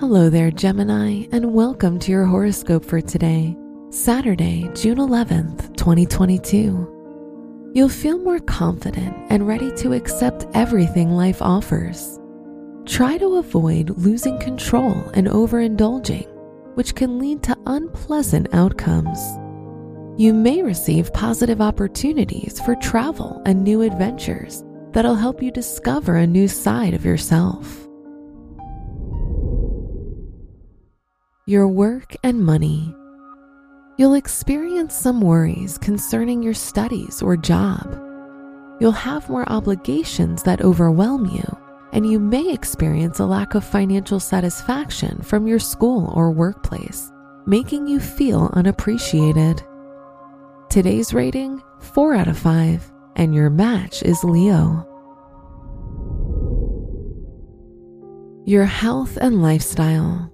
Hello there, Gemini, and welcome to your horoscope for today, Saturday, June 11th, 2022. You'll feel more confident and ready to accept everything life offers. Try to avoid losing control and overindulging, which can lead to unpleasant outcomes. You may receive positive opportunities for travel and new adventures that'll help you discover a new side of yourself. Your work and money. You'll experience some worries concerning your studies or job. You'll have more obligations that overwhelm you, and you may experience a lack of financial satisfaction from your school or workplace, making you feel unappreciated. Today's rating 4 out of 5, and your match is Leo. Your health and lifestyle.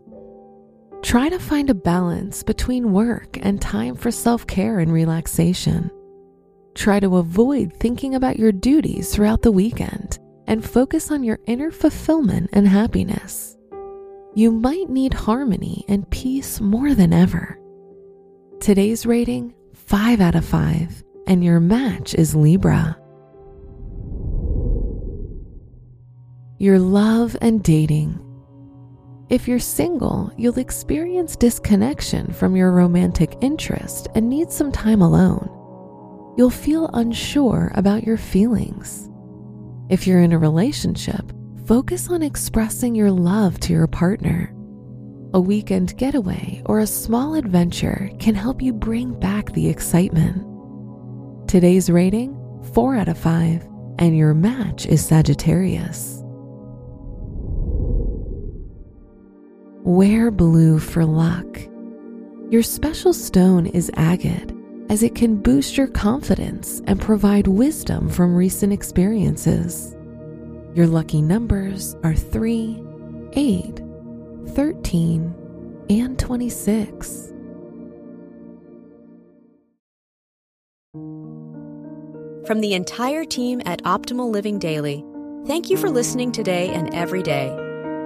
Try to find a balance between work and time for self care and relaxation. Try to avoid thinking about your duties throughout the weekend and focus on your inner fulfillment and happiness. You might need harmony and peace more than ever. Today's rating 5 out of 5, and your match is Libra. Your love and dating. If you're single, you'll experience disconnection from your romantic interest and need some time alone. You'll feel unsure about your feelings. If you're in a relationship, focus on expressing your love to your partner. A weekend getaway or a small adventure can help you bring back the excitement. Today's rating 4 out of 5, and your match is Sagittarius. Wear blue for luck. Your special stone is agate, as it can boost your confidence and provide wisdom from recent experiences. Your lucky numbers are 3, 8, 13, and 26. From the entire team at Optimal Living Daily, thank you for listening today and every day